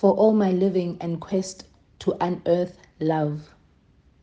for all my living and quest to unearth love.